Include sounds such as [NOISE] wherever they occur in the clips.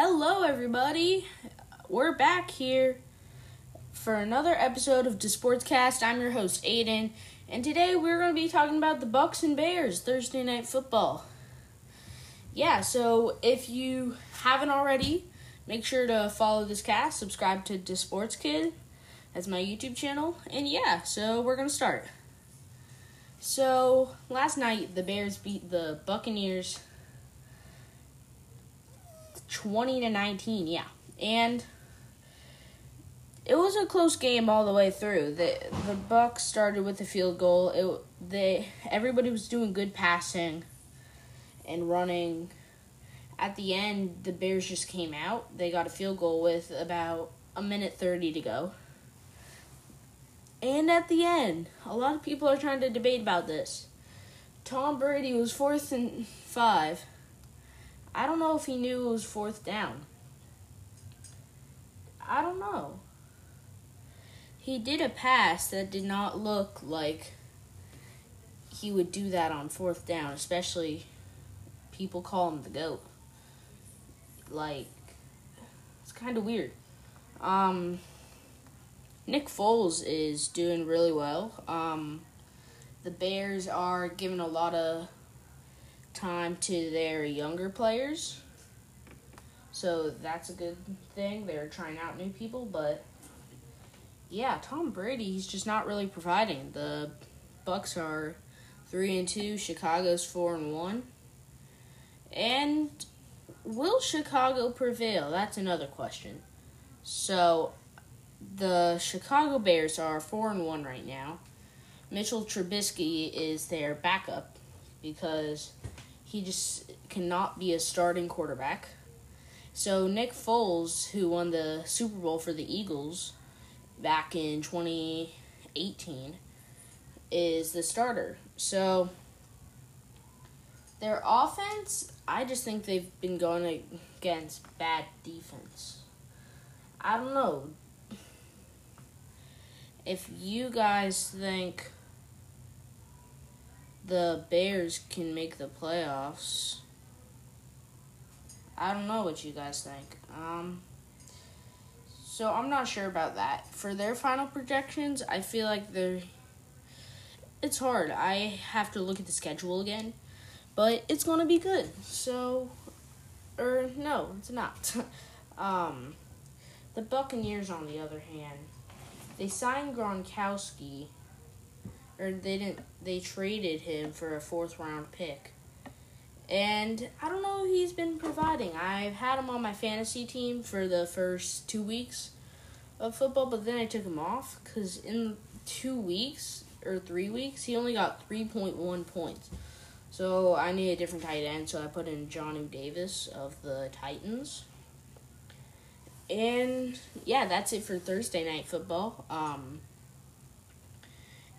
Hello, everybody. We're back here for another episode of the Sportscast. I'm your host, Aiden, and today we're going to be talking about the Bucks and Bears Thursday night football. Yeah, so if you haven't already, make sure to follow this cast, subscribe to the Sports Kid as my YouTube channel, and yeah, so we're going to start. So last night the Bears beat the Buccaneers 20 to 19, yeah. And it was a close game all the way through. The the Bucks started with a field goal. It they everybody was doing good passing and running. At the end, the Bears just came out. They got a field goal with about a minute 30 to go. And at the end, a lot of people are trying to debate about this. Tom Brady was fourth and five. I don't know if he knew it was fourth down. I don't know. He did a pass that did not look like he would do that on fourth down, especially people call him the GOAT. Like, it's kind of weird. Um, Nick Foles is doing really well. Um, the Bears are giving a lot of time to their younger players. So that's a good thing. They're trying out new people, but yeah, Tom Brady, he's just not really providing. The Bucks are 3 and 2, Chicago's 4 and 1. And will Chicago prevail? That's another question. So the Chicago Bears are 4 and 1 right now. Mitchell Trubisky is their backup because he just cannot be a starting quarterback. So Nick Foles, who won the Super Bowl for the Eagles back in 2018, is the starter. So their offense, I just think they've been going against bad defense. I don't know. If you guys think the Bears can make the playoffs. I don't know what you guys think. Um, so I'm not sure about that. For their final projections, I feel like they're. It's hard. I have to look at the schedule again, but it's gonna be good. So, or no, it's not. [LAUGHS] um, the Buccaneers, on the other hand, they signed Gronkowski or they didn't they traded him for a fourth round pick. And I don't know he's been providing. I've had him on my fantasy team for the first 2 weeks of football, but then I took him off cuz in 2 weeks or 3 weeks he only got 3.1 points. So I need a different tight end, so I put in Johnny Davis of the Titans. And yeah, that's it for Thursday night football. Um,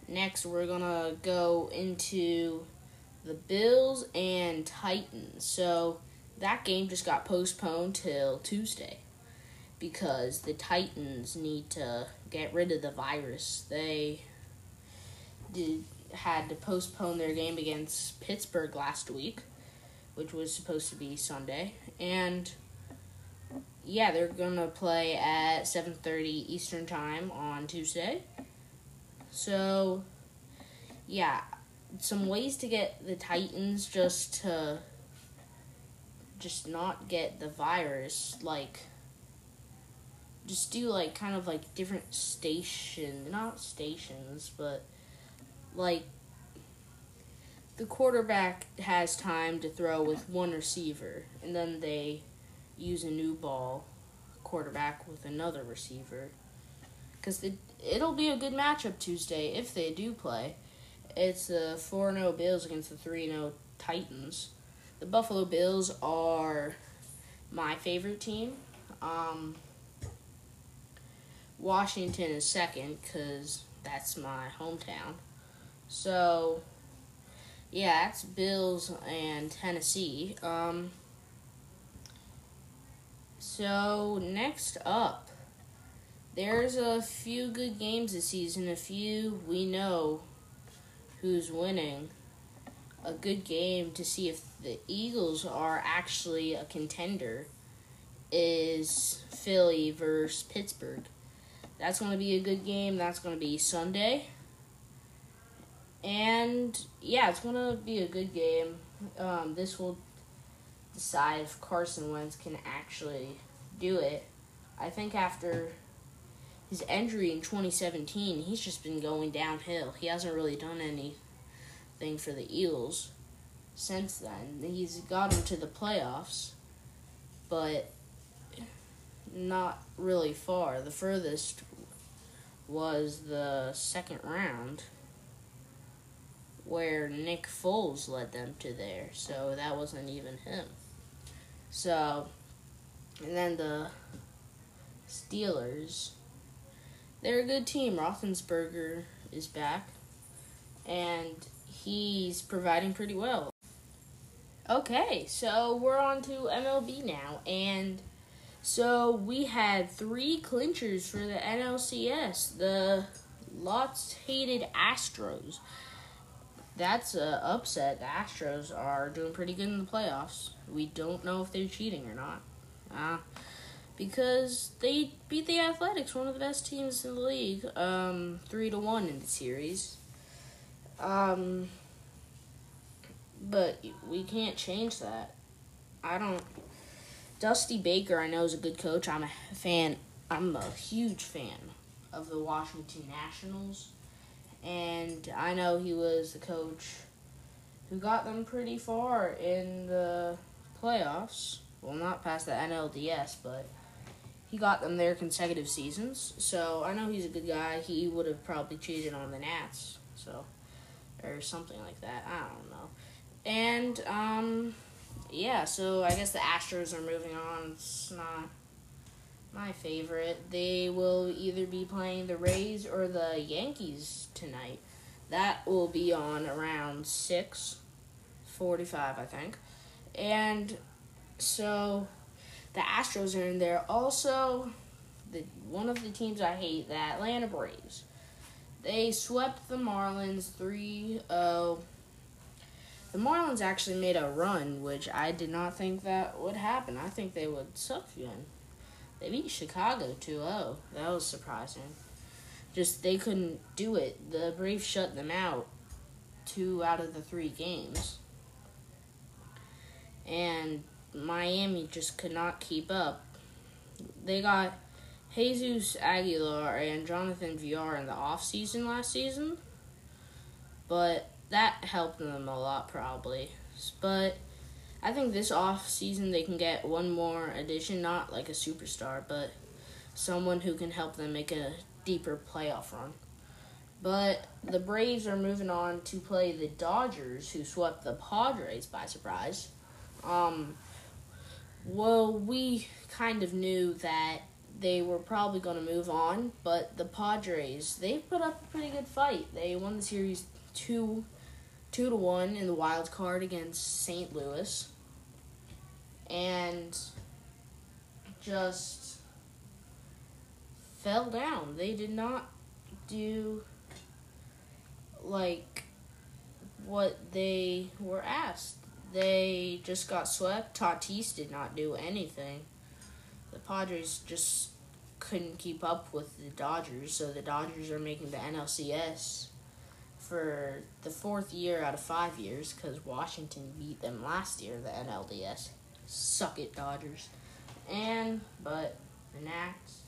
Next, we're gonna go into the Bills and Titans. So that game just got postponed till Tuesday because the Titans need to get rid of the virus. They did had to postpone their game against Pittsburgh last week, which was supposed to be Sunday, and yeah, they're gonna play at seven thirty Eastern time on Tuesday. So, yeah, some ways to get the Titans just to just not get the virus, like just do like kind of like different stations, not stations, but like the quarterback has time to throw with one receiver, and then they use a new ball quarterback with another receiver. Because it'll be a good matchup Tuesday if they do play. It's the 4 0 Bills against the 3 0 Titans. The Buffalo Bills are my favorite team. Um, Washington is second because that's my hometown. So, yeah, it's Bills and Tennessee. Um, so, next up, there's a few good games this season. A few we know who's winning. A good game to see if the Eagles are actually a contender is Philly versus Pittsburgh. That's going to be a good game. That's going to be Sunday. And yeah, it's going to be a good game. Um, this will decide if Carson Wentz can actually do it. I think after his injury in 2017, he's just been going downhill. He hasn't really done anything for the Eagles since then. He's got him to the playoffs, but not really far. The furthest was the second round where Nick Foles led them to there. So that wasn't even him. So, and then the Steelers. They're a good team. Roethlisberger is back, and he's providing pretty well. Okay, so we're on to MLB now, and so we had three clinchers for the NLCS. The lots hated Astros. That's a upset. The Astros are doing pretty good in the playoffs. We don't know if they're cheating or not. Uh, because they beat the Athletics, one of the best teams in the league, um, three to one in the series. Um, but we can't change that. I don't. Dusty Baker, I know, is a good coach. I'm a fan. I'm a huge fan of the Washington Nationals, and I know he was the coach who got them pretty far in the playoffs. Well, not past the NLDS, but he got them their consecutive seasons. So I know he's a good guy. He would have probably cheated on the Nats, so or something like that. I don't know. And um yeah, so I guess the Astros are moving on. It's not my favorite. They will either be playing the Rays or the Yankees tonight. That will be on around six forty-five, I think. And so the Astros are in there. Also, the one of the teams I hate, the Atlanta Braves. They swept the Marlins 3 0 the Marlins actually made a run, which I did not think that would happen. I think they would suck again. They beat Chicago 2 0. That was surprising. Just they couldn't do it. The Braves shut them out two out of the three games. And Miami just could not keep up. They got Jesus Aguilar and Jonathan Villar in the off season last season. But that helped them a lot probably. But I think this off season they can get one more addition, not like a superstar, but someone who can help them make a deeper playoff run. But the Braves are moving on to play the Dodgers, who swept the Padres by surprise. Um, well, we kind of knew that they were probably going to move on, but the Padres they put up a pretty good fight. They won the series two two to one in the wild card against St. Louis, and just fell down. They did not do like what they were asked. They just got swept. Tatis did not do anything. The Padres just couldn't keep up with the Dodgers, so the Dodgers are making the NLCS for the fourth year out of five years because Washington beat them last year, the NLDS. Suck it, Dodgers. And, but the Nats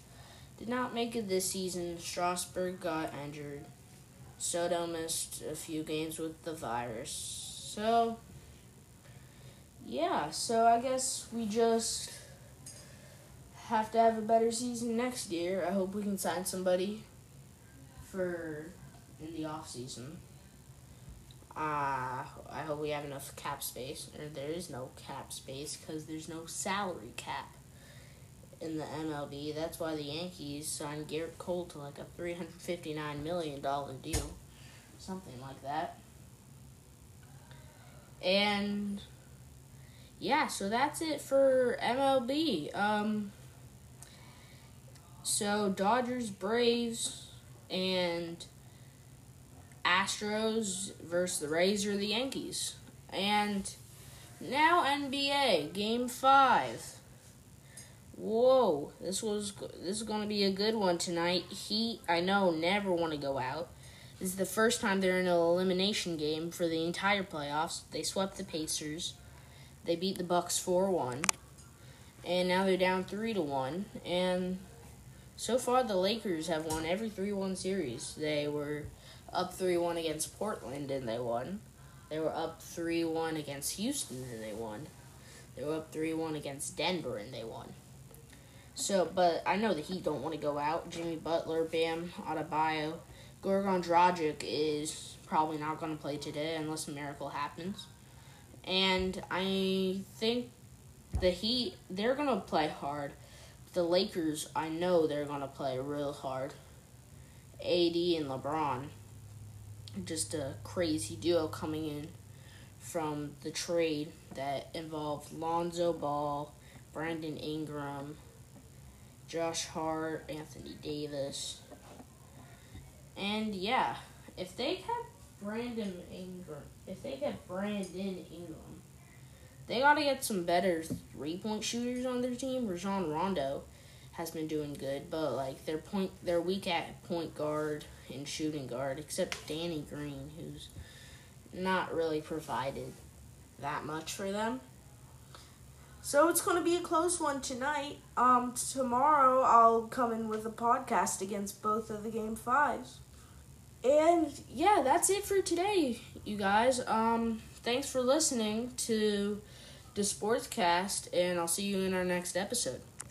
did not make it this season. Strasburg got injured. Soto missed a few games with the virus. So, yeah, so I guess we just have to have a better season next year. I hope we can sign somebody for in the off season. Uh, I hope we have enough cap space. Or there is no cap space because there's no salary cap in the MLB. That's why the Yankees signed Gerrit Cole to like a three hundred fifty nine million dollar deal, something like that. And yeah, so that's it for MLB. Um, so Dodgers, Braves, and Astros versus the Rays or the Yankees. And now NBA, game five. Whoa, this was this is going to be a good one tonight. Heat, I know, never want to go out. This is the first time they're in an elimination game for the entire playoffs. They swept the Pacers. They beat the Bucks 4-1. And now they're down 3 to 1 and so far the Lakers have won every 3-1 series. They were up 3-1 against Portland and they won. They were up 3-1 against Houston and they won. They were up 3-1 against Denver and they won. So, but I know the Heat don't want to go out. Jimmy Butler, Bam Adebayo, Goran Dragic is probably not going to play today unless a miracle happens. And I think the Heat, they're to play hard. The Lakers, I know they're to play real hard. AD and LeBron, just a crazy duo coming in from the trade that involved Lonzo Ball, Brandon Ingram, Josh Hart, Anthony Davis. And yeah, if they kept Brandon Ingram, if they get Brandon Ingram, they got to get some better three point shooters on their team. Rajon Rondo has been doing good, but like their point, they're weak at point guard and shooting guard, except Danny Green, who's not really provided that much for them. So it's going to be a close one tonight. Um, tomorrow I'll come in with a podcast against both of the game fives. And yeah, that's it for today, you guys. Um, thanks for listening to the Sportscast, and I'll see you in our next episode.